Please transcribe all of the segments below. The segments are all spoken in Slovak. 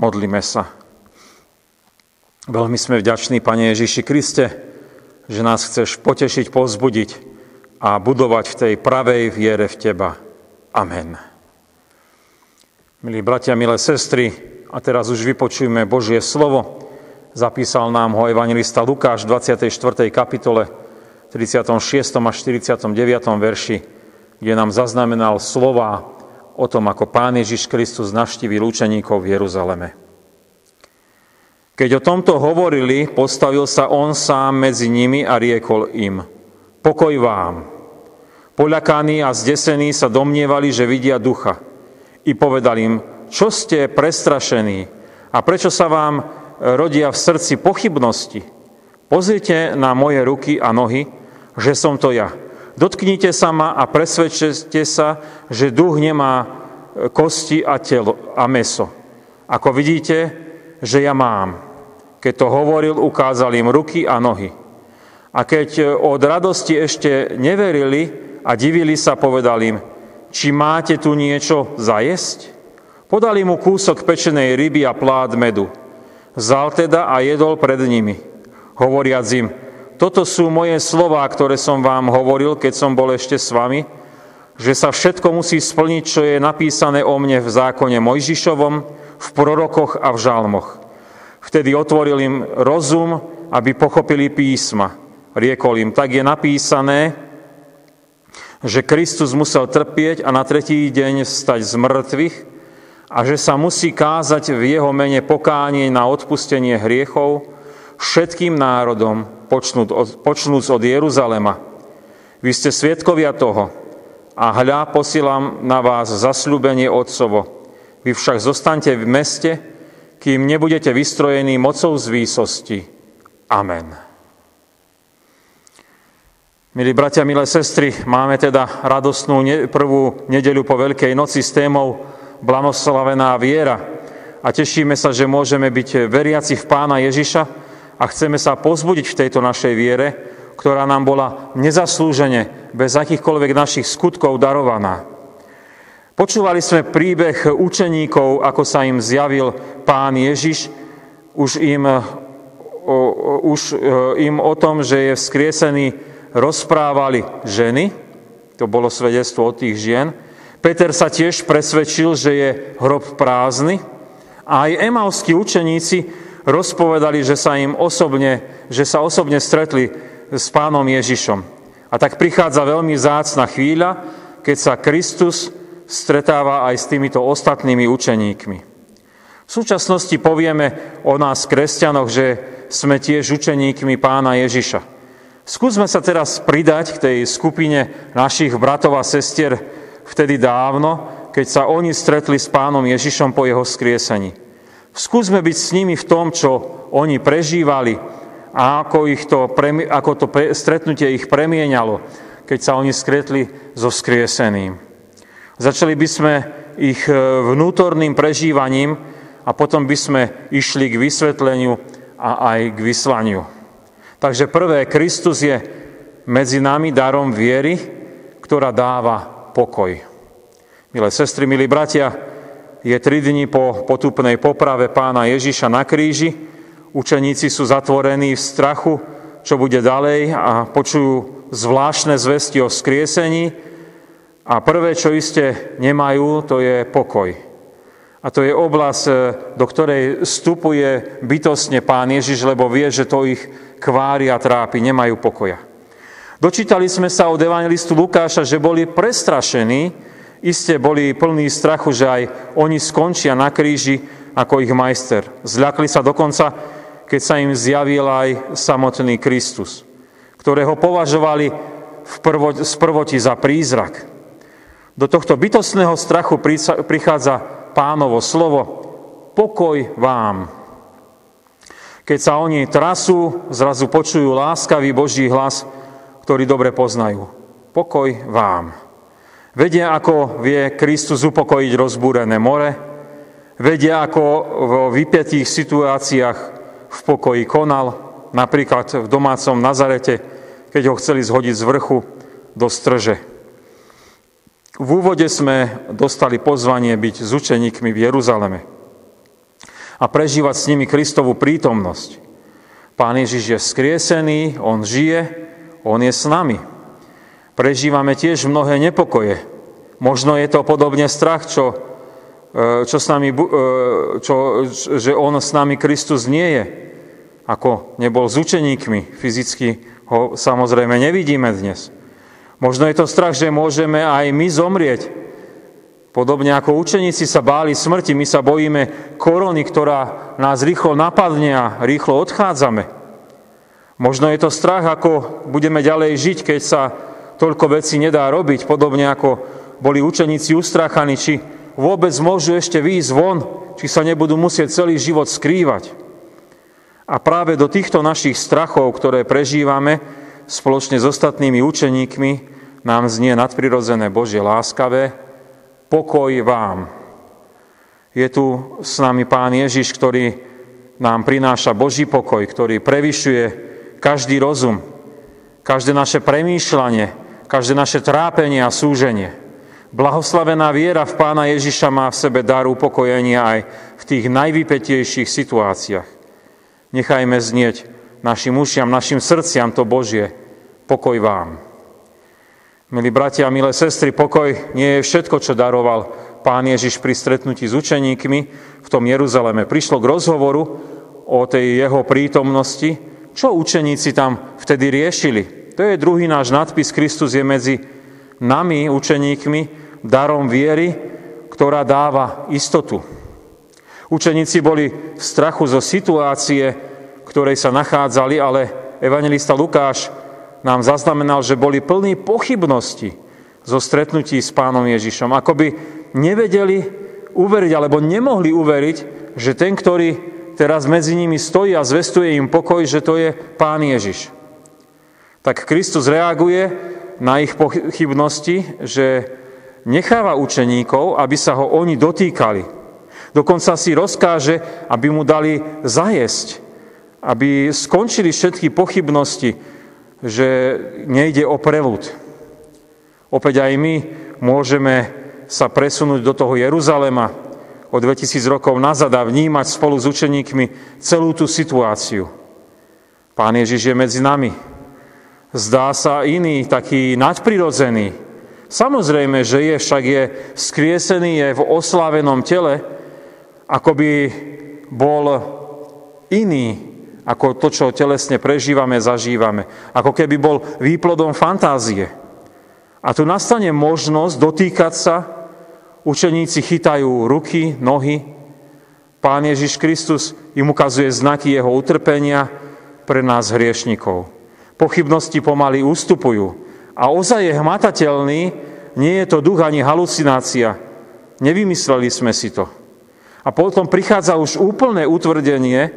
Modlíme sa. Veľmi sme vďační, Pane Ježiši Kriste, že nás chceš potešiť, pozbudiť a budovať v tej pravej viere v Teba. Amen. Milí bratia, milé sestry, a teraz už vypočujeme Božie slovo. Zapísal nám ho evangelista Lukáš v 24. kapitole 36. až 49. verši, kde nám zaznamenal slova o tom, ako Pán Ježiš Kristus navštívil učeníkov v Jeruzaleme. Keď o tomto hovorili, postavil sa on sám medzi nimi a riekol im, pokoj vám. Poľakaní a zdesení sa domnievali, že vidia ducha. I povedal im, čo ste prestrašení a prečo sa vám rodia v srdci pochybnosti? Pozrite na moje ruky a nohy, že som to ja. Dotknite sa ma a presvedčte sa, že duch nemá kosti a telo a meso. Ako vidíte, že ja mám. Keď to hovoril, ukázal im ruky a nohy. A keď od radosti ešte neverili a divili sa, povedal im, či máte tu niečo zajesť? Podali mu kúsok pečenej ryby a plát medu. Vzal teda a jedol pred nimi, hovoriac im, toto sú moje slová, ktoré som vám hovoril, keď som bol ešte s vami, že sa všetko musí splniť, čo je napísané o mne v zákone Mojžišovom, v prorokoch a v žalmoch. Vtedy otvoril im rozum, aby pochopili písma. Riekol im, tak je napísané, že Kristus musel trpieť a na tretí deň stať z mŕtvych a že sa musí kázať v jeho mene pokánie na odpustenie hriechov všetkým národom, počnúc od Jeruzalema. Vy ste svietkovia toho a hľa posielam na vás zasľúbenie Otcovo. Vy však zostaňte v meste, kým nebudete vystrojení mocou z výsosti. Amen. Milí bratia, milé sestry, máme teda radostnú prvú nedeľu po Veľkej noci s témou Blahoslavená viera a tešíme sa, že môžeme byť veriaci v Pána Ježiša a chceme sa pozbudiť v tejto našej viere, ktorá nám bola nezaslúžene, bez akýchkoľvek našich skutkov darovaná. Počúvali sme príbeh učeníkov, ako sa im zjavil pán Ježiš, už im, o, už e, im o tom, že je vzkriesený, rozprávali ženy, to bolo svedectvo od tých žien. Peter sa tiež presvedčil, že je hrob prázdny a aj emalskí učeníci rozpovedali, že sa im osobne, že sa osobne stretli s pánom Ježišom. A tak prichádza veľmi zácna chvíľa, keď sa Kristus stretáva aj s týmito ostatnými učeníkmi. V súčasnosti povieme o nás, kresťanoch, že sme tiež učeníkmi pána Ježiša. Skúsme sa teraz pridať k tej skupine našich bratov a sestier vtedy dávno, keď sa oni stretli s pánom Ježišom po jeho skriesení. Skúsme byť s nimi v tom, čo oni prežívali a ako, ich to, ako to stretnutie ich premieňalo, keď sa oni skretli so skrieseným. Začali by sme ich e, vnútorným prežívaním a potom by sme išli k vysvetleniu a aj k vyslaniu. Takže prvé, Kristus je medzi nami darom viery, ktorá dáva pokoj. Milé sestry, milí bratia, je tri dni po potupnej poprave pána Ježiša na kríži. Učeníci sú zatvorení v strachu, čo bude ďalej a počujú zvláštne zvesti o skriesení, a prvé, čo iste nemajú, to je pokoj. A to je oblasť, e, do ktorej vstupuje bytostne Pán Ježiš, lebo vie, že to ich kvári a trápi, nemajú pokoja. Dočítali sme sa od evangelistu Lukáša, že boli prestrašení, iste boli plní strachu, že aj oni skončia na kríži ako ich majster. Zľakli sa dokonca, keď sa im zjavil aj samotný Kristus, ktorého považovali v prvo, z prvoti za prízrak. Do tohto bytostného strachu prichádza pánovo slovo pokoj vám. Keď sa oni trasú, zrazu počujú láskavý Boží hlas, ktorý dobre poznajú. Pokoj vám. Vedia, ako vie Kristus upokojiť rozbúrené more, vedia, ako vo vypetých situáciách v pokoji konal, napríklad v domácom Nazarete, keď ho chceli zhodiť z vrchu do strže. V úvode sme dostali pozvanie byť s učeníkmi v Jeruzaleme. a prežívať s nimi Kristovú prítomnosť. Pán Ježiš je skriesený, On žije, On je s nami. Prežívame tiež mnohé nepokoje. Možno je to podobne strach, čo, e, čo s nami, e, čo, že On s nami Kristus nie je. Ako nebol s učeníkmi, fyzicky ho samozrejme nevidíme dnes. Možno je to strach, že môžeme aj my zomrieť. Podobne ako učeníci sa báli smrti, my sa bojíme korony, ktorá nás rýchlo napadne a rýchlo odchádzame. Možno je to strach, ako budeme ďalej žiť, keď sa toľko vecí nedá robiť, podobne ako boli učeníci ustráchaní, či vôbec môžu ešte výjsť von, či sa nebudú musieť celý život skrývať. A práve do týchto našich strachov, ktoré prežívame spoločne s ostatnými učeníkmi, nám znie nadprirodzené Božie láskavé, pokoj vám. Je tu s nami Pán Ježiš, ktorý nám prináša Boží pokoj, ktorý prevyšuje každý rozum, každé naše premýšľanie, každé naše trápenie a súženie. Blahoslavená viera v Pána Ježiša má v sebe dar upokojenia aj v tých najvypetejších situáciách. Nechajme znieť našim ušiam, našim srdciam to Božie. Pokoj vám. Milí bratia milé sestry, pokoj nie je všetko, čo daroval pán Ježiš pri stretnutí s učeníkmi v tom Jeruzaleme. Prišlo k rozhovoru o tej jeho prítomnosti. Čo učeníci tam vtedy riešili? To je druhý náš nadpis. Kristus je medzi nami, učeníkmi, darom viery, ktorá dáva istotu. Učeníci boli v strachu zo situácie, ktorej sa nachádzali, ale evangelista Lukáš nám zaznamenal, že boli plní pochybnosti zo stretnutí s pánom Ježišom. Ako by nevedeli uveriť, alebo nemohli uveriť, že ten, ktorý teraz medzi nimi stojí a zvestuje im pokoj, že to je pán Ježiš. Tak Kristus reaguje na ich pochybnosti, že necháva učeníkov, aby sa ho oni dotýkali. Dokonca si rozkáže, aby mu dali zajesť, aby skončili všetky pochybnosti, že nejde o prelud. Opäť aj my môžeme sa presunúť do toho Jeruzalema o 2000 rokov nazad a vnímať spolu s učeníkmi celú tú situáciu. Pán Ježiš je medzi nami. Zdá sa iný, taký nadprirodzený. Samozrejme, že je, však je skriesený, je v oslávenom tele, ako by bol iný, ako to, čo telesne prežívame, zažívame. Ako keby bol výplodom fantázie. A tu nastane možnosť dotýkať sa, učeníci chytajú ruky, nohy, Pán Ježiš Kristus im ukazuje znaky jeho utrpenia pre nás hriešnikov. Pochybnosti pomaly ústupujú. A ozaj je hmatateľný, nie je to duch ani halucinácia. Nevymysleli sme si to. A potom prichádza už úplné utvrdenie,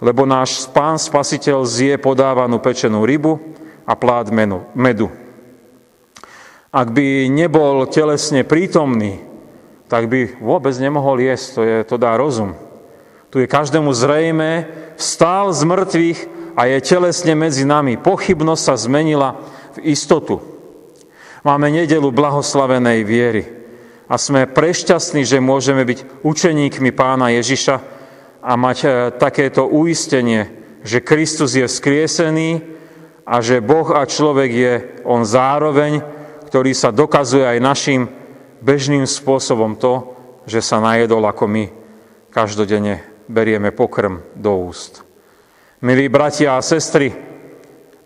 lebo náš pán spasiteľ zje podávanú pečenú rybu a plát medu. Ak by nebol telesne prítomný, tak by vôbec nemohol jesť, to, je, to dá rozum. Tu je každému zrejme, vstál z mŕtvych a je telesne medzi nami. Pochybnosť sa zmenila v istotu. Máme nedelu blahoslavenej viery a sme prešťastní, že môžeme byť učeníkmi pána Ježiša, a mať e, takéto uistenie, že Kristus je vzkriesený a že Boh a človek je On zároveň, ktorý sa dokazuje aj našim bežným spôsobom to, že sa najedol ako my každodenne berieme pokrm do úst. Milí bratia a sestry,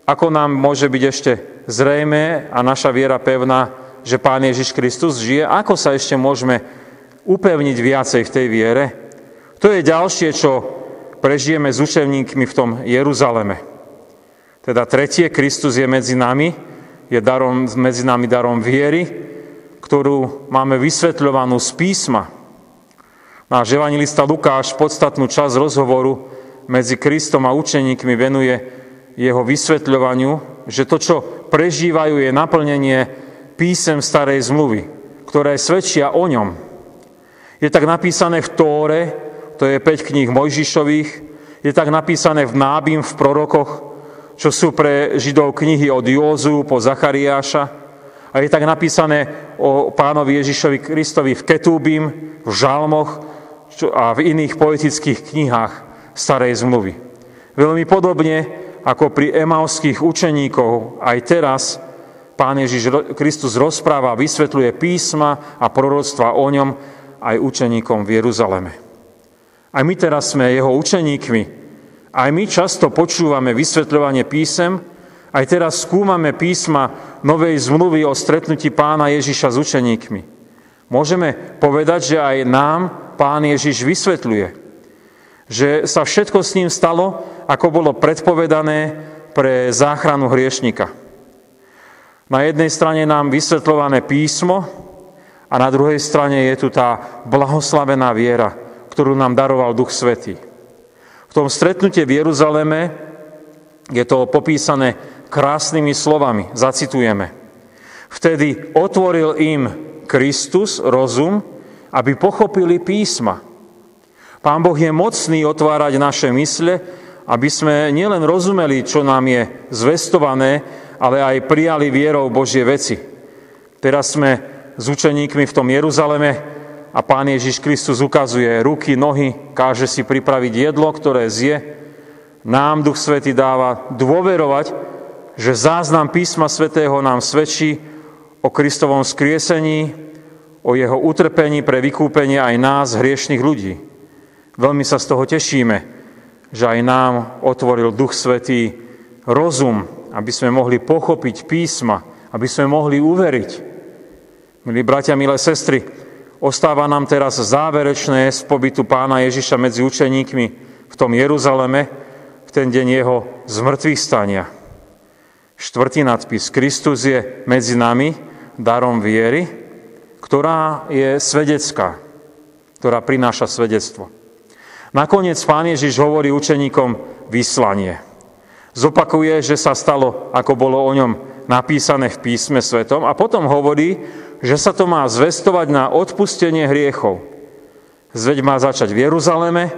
ako nám môže byť ešte zrejme a naša viera pevná, že Pán Ježiš Kristus žije, ako sa ešte môžeme upevniť viacej v tej viere? To je ďalšie, čo prežijeme s učevníkmi v tom Jeruzaleme. Teda tretie, Kristus je medzi nami, je darom, medzi nami darom viery, ktorú máme vysvetľovanú z písma. Náš evangelista Lukáš podstatnú časť rozhovoru medzi Kristom a učeníkmi venuje jeho vysvetľovaniu, že to, čo prežívajú, je naplnenie písem starej zmluvy, ktoré svedčia o ňom. Je tak napísané v Tóre, to je 5 kníh Mojžišových, je tak napísané v Nábim v prorokoch, čo sú pre Židov knihy od Józu po Zachariáša. A je tak napísané o pánovi Ježišovi Kristovi v Ketúbim, v Žalmoch, a v iných poetických knihách starej zmluvy. Veľmi podobne ako pri emauských učeníkov, aj teraz Pán Ježiš Kristus rozpráva, vysvetľuje písma a proroctva o ňom aj učeníkom v Jeruzaleme. Aj my teraz sme jeho učeníkmi. Aj my často počúvame vysvetľovanie písem, aj teraz skúmame písma novej zmluvy o stretnutí pána Ježiša s učeníkmi. Môžeme povedať, že aj nám pán Ježiš vysvetľuje, že sa všetko s ním stalo, ako bolo predpovedané pre záchranu hriešnika. Na jednej strane nám vysvetľované písmo a na druhej strane je tu tá blahoslavená viera, ktorú nám daroval Duch Svetý. V tom stretnutie v Jeruzaleme je to popísané krásnymi slovami. Zacitujeme. Vtedy otvoril im Kristus rozum, aby pochopili písma. Pán Boh je mocný otvárať naše mysle, aby sme nielen rozumeli, čo nám je zvestované, ale aj prijali vierou Božie veci. Teraz sme s učeníkmi v tom Jeruzaleme a Pán Ježiš Kristus ukazuje ruky, nohy, káže si pripraviť jedlo, ktoré zje. Nám Duch Svety dáva dôverovať, že záznam písma svätého nám svedčí o Kristovom skriesení, o jeho utrpení pre vykúpenie aj nás, hriešných ľudí. Veľmi sa z toho tešíme, že aj nám otvoril Duch Svetý rozum, aby sme mohli pochopiť písma, aby sme mohli uveriť. Milí bratia, milé sestry, ostáva nám teraz záverečné z pobytu pána Ježiša medzi učeníkmi v tom Jeruzaleme, v ten deň jeho zmrtvých stania. Štvrtý nadpis. Kristus je medzi nami darom viery, ktorá je svedecká, ktorá prináša svedectvo. Nakoniec pán Ježiš hovorí učeníkom vyslanie. Zopakuje, že sa stalo, ako bolo o ňom napísané v písme svetom a potom hovorí, že sa to má zvestovať na odpustenie hriechov. Zveď má začať v Jeruzaleme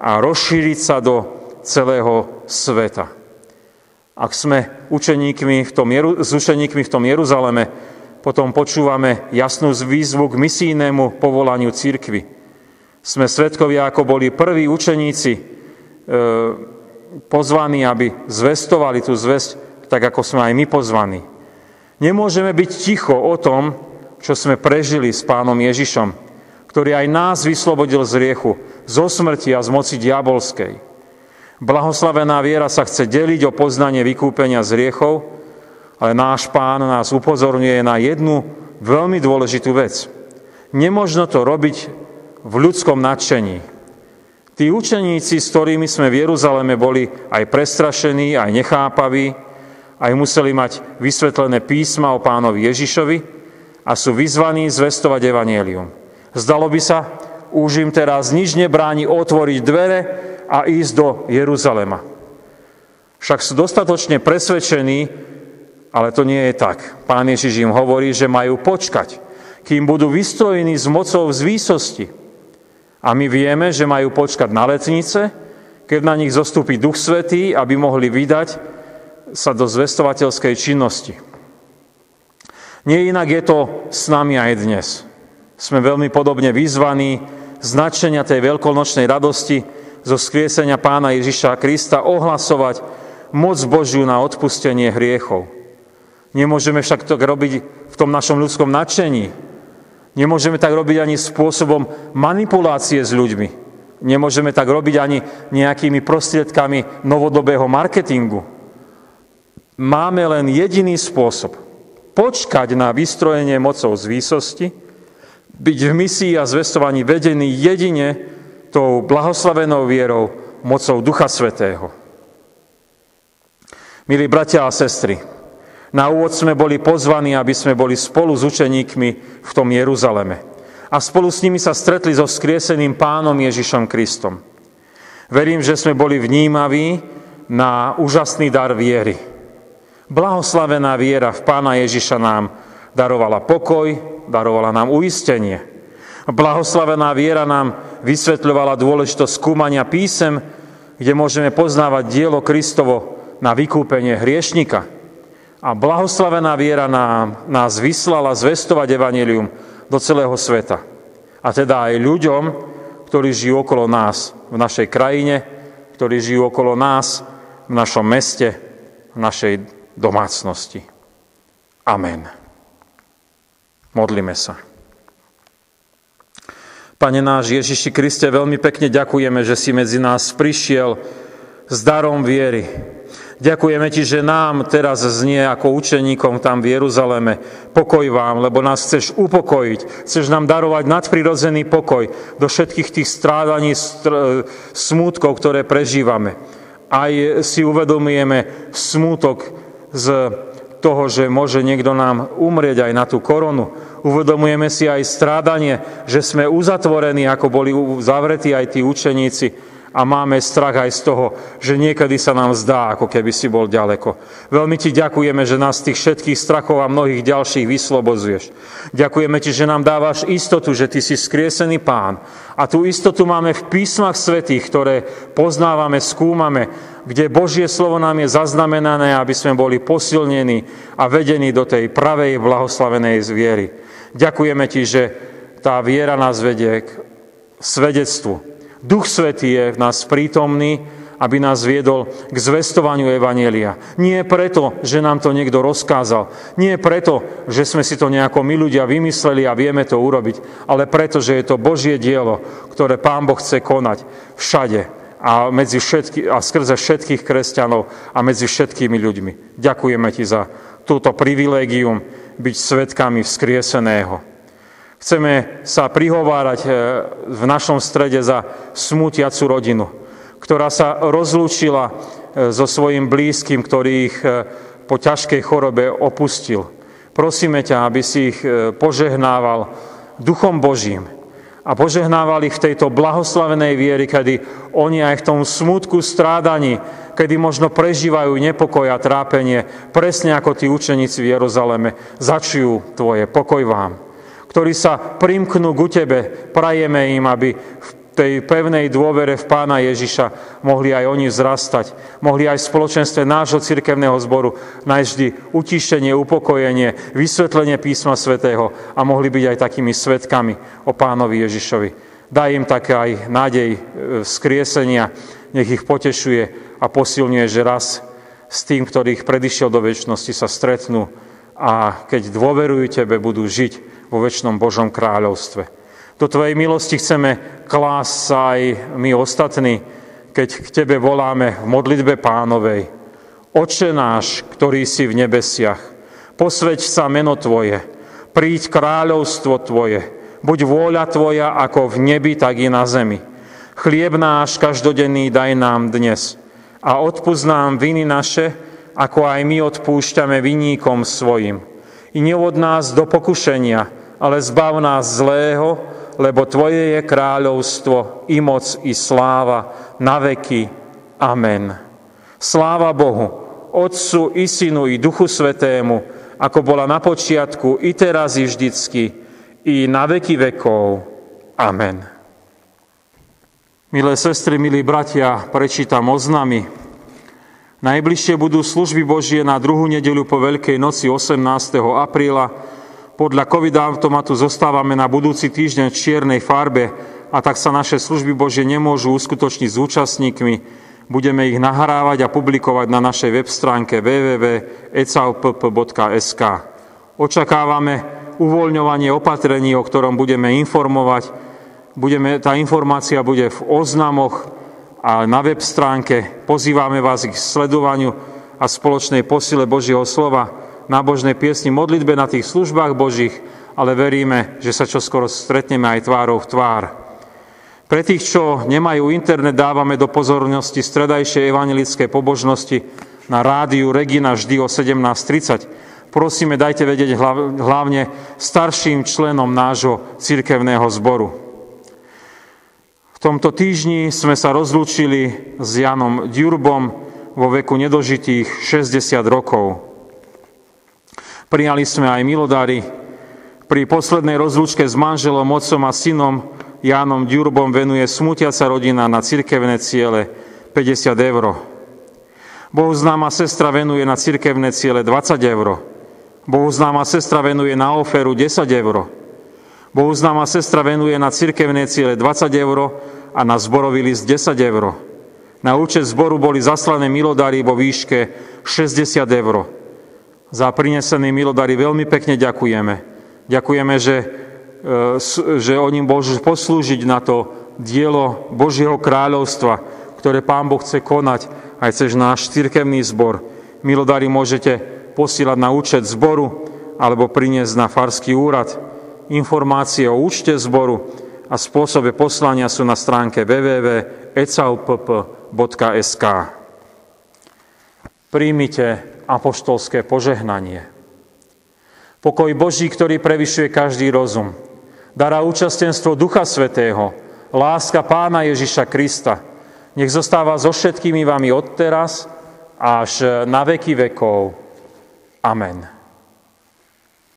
a rozšíriť sa do celého sveta. Ak sme učeníkmi v tom, s učeníkmi v tom Jeruzaleme, potom počúvame jasnú výzvu k misijnému povolaniu církvy. Sme svetkovia, ako boli prví učeníci e, pozvaní, aby zvestovali tú zväzť, tak ako sme aj my pozvaní. Nemôžeme byť ticho o tom, čo sme prežili s pánom Ježišom, ktorý aj nás vyslobodil z riechu, zo smrti a z moci diabolskej. Blahoslavená viera sa chce deliť o poznanie vykúpenia z riechov, ale náš pán nás upozorňuje na jednu veľmi dôležitú vec. Nemožno to robiť v ľudskom nadšení. Tí učeníci, s ktorými sme v Jeruzaleme boli aj prestrašení, aj nechápaví, aj museli mať vysvetlené písma o pánovi Ježišovi a sú vyzvaní zvestovať evanielium. Zdalo by sa, už im teraz nič nebráni otvoriť dvere a ísť do Jeruzalema. Však sú dostatočne presvedčení, ale to nie je tak. Pán Ježiš im hovorí, že majú počkať, kým budú vystrojení s mocou z výsosti. A my vieme, že majú počkať na letnice, keď na nich zostúpi Duch Svetý, aby mohli vydať sa do zvestovateľskej činnosti. Nie inak je to s nami aj dnes. Sme veľmi podobne vyzvaní značenia tej veľkonočnej radosti, zo skriesenia pána Ježiša Krista ohlasovať moc Božiu na odpustenie hriechov. Nemôžeme však to robiť v tom našom ľudskom nadšení. Nemôžeme tak robiť ani spôsobom manipulácie s ľuďmi. Nemôžeme tak robiť ani nejakými prostriedkami novodobého marketingu. Máme len jediný spôsob. Počkať na vystrojenie mocou z výsosti, byť v misii a zvestovaní vedený jedine tou blahoslavenou vierou, mocou Ducha Svetého. Milí bratia a sestry, na úvod sme boli pozvaní, aby sme boli spolu s učeníkmi v tom Jeruzaleme. A spolu s nimi sa stretli so skrieseným pánom Ježišom Kristom. Verím, že sme boli vnímaví na úžasný dar viery. Blahoslavená viera v pána Ježiša nám darovala pokoj, darovala nám uistenie. Blahoslavená viera nám vysvetľovala dôležitosť skúmania písem, kde môžeme poznávať dielo Kristovo na vykúpenie hriešnika. A blahoslavená viera nám, nás vyslala zvestovať evanelium do celého sveta. A teda aj ľuďom, ktorí žijú okolo nás v našej krajine, ktorí žijú okolo nás v našom meste, v našej domácnosti. Amen. Modlíme sa. Pane náš Ježiši Kriste, veľmi pekne ďakujeme, že si medzi nás prišiel s darom viery, Ďakujeme Ti, že nám teraz znie ako učeníkom tam v Jeruzaleme. Pokoj vám, lebo nás chceš upokojiť. Chceš nám darovať nadprirodzený pokoj do všetkých tých strádaní, smútkov, ktoré prežívame. Aj si uvedomujeme smútok z toho, že môže niekto nám umrieť aj na tú koronu. Uvedomujeme si aj strádanie, že sme uzatvorení, ako boli zavretí aj tí učeníci a máme strach aj z toho, že niekedy sa nám zdá, ako keby si bol ďaleko. Veľmi ti ďakujeme, že nás z tých všetkých strachov a mnohých ďalších vyslobozuješ. Ďakujeme ti, že nám dávaš istotu, že ty si skriesený pán. A tú istotu máme v písmach svetých, ktoré poznávame, skúmame, kde Božie slovo nám je zaznamenané, aby sme boli posilnení a vedení do tej pravej blahoslavenej zviery. Ďakujeme ti, že tá viera nás vedie k svedectvu, Duch Svetý je v nás prítomný, aby nás viedol k zvestovaniu Evanielia. Nie preto, že nám to niekto rozkázal. Nie preto, že sme si to nejako my ľudia vymysleli a vieme to urobiť, ale preto, že je to Božie dielo, ktoré Pán Boh chce konať všade a, medzi všetky, a skrze všetkých kresťanov a medzi všetkými ľuďmi. Ďakujeme Ti za túto privilégium byť svetkami vzkrieseného. Chceme sa prihovárať e, v našom strede za smutiacu rodinu, ktorá sa rozlúčila e, so svojim blízkym, ktorý ich e, po ťažkej chorobe opustil. Prosíme ťa, aby si ich požehnával duchom Božím a požehnával ich v tejto blahoslavenej viery, kedy oni aj v tom smutku strádaní, kedy možno prežívajú nepokoj a trápenie, presne ako tí učeníci v Jeruzaleme, začujú Tvoje pokoj vám ktorí sa primknú ku Tebe. Prajeme im, aby v tej pevnej dôvere v Pána Ježiša mohli aj oni vzrastať. Mohli aj v spoločenstve nášho cirkevného zboru nájsť vždy utišenie, upokojenie, vysvetlenie písma svätého a mohli byť aj takými svetkami o Pánovi Ježišovi. Daj im tak aj nádej e, skriesenia, nech ich potešuje a posilňuje, že raz s tým, ktorých predišiel do väčšnosti, sa stretnú a keď dôverujú Tebe, budú žiť vo väčšnom Božom kráľovstve. Do Tvojej milosti chceme klásť sa aj my ostatní, keď k Tebe voláme v modlitbe pánovej. Oče náš, ktorý si v nebesiach, posveď sa meno Tvoje, príď kráľovstvo Tvoje, buď vôľa Tvoja ako v nebi, tak i na zemi. Chlieb náš každodenný daj nám dnes a odpúsť nám viny naše, ako aj my odpúšťame viníkom svojim. I neod nás do pokušenia, ale zbav nás zlého, lebo Tvoje je kráľovstvo, i moc, i sláva, na veky. Amen. Sláva Bohu, Otcu i Synu i Duchu Svetému, ako bola na počiatku, i teraz, i vždycky, i na veky vekov. Amen. Milé sestry, milí bratia, prečítam oznamy. Najbližšie budú služby Božie na druhú nedeľu po Veľkej noci 18. apríla podľa COVID-automatu zostávame na budúci týždeň v čiernej farbe a tak sa naše služby Bože nemôžu uskutočniť s účastníkmi. Budeme ich nahrávať a publikovať na našej web stránke www.ecaupp.sk. Očakávame uvoľňovanie opatrení, o ktorom budeme informovať. Budeme, tá informácia bude v oznamoch a na web stránke. Pozývame vás k sledovaniu a spoločnej posile Božieho slova nábožnej piesni, modlitbe na tých službách Božích, ale veríme, že sa čoskoro stretneme aj tvárou v tvár. Pre tých, čo nemajú internet, dávame do pozornosti stredajšie evangelické pobožnosti na rádiu Regina vždy o 17.30. Prosíme, dajte vedieť hlavne starším členom nášho cirkevného zboru. Tomto týždni sme sa rozlúčili s Janom Ďurbom vo veku nedožitých 60 rokov. Prijali sme aj milodári. Pri poslednej rozlúčke s manželom, otcom a synom Jánom Ďurbom venuje smutiaca rodina na cirkevné ciele 50 eur. Bohuznáma sestra venuje na cirkevné ciele 20 eur. Bohuznáma sestra venuje na oferu 10 eur. Bohuznáma sestra venuje na cirkevné ciele 20 eur a na zborový list 10 eur. Na účet zboru boli zaslané milodary vo výške 60 eur. Za prinesené milodary veľmi pekne ďakujeme. Ďakujeme, že, e, že oni môžu poslúžiť na to dielo Božieho kráľovstva, ktoré Pán Boh chce konať aj cez náš cirkevný zbor. Milodary môžete posílať na účet zboru alebo priniesť na farský úrad. Informácie o účte zboru a spôsobe poslania sú na stránke www.ecaupp.sk. Príjmite apoštolské požehnanie. Pokoj Boží, ktorý prevyšuje každý rozum, dará účastenstvo Ducha Svetého, láska Pána Ježiša Krista, nech zostáva so všetkými vami odteraz až na veky vekov. Amen.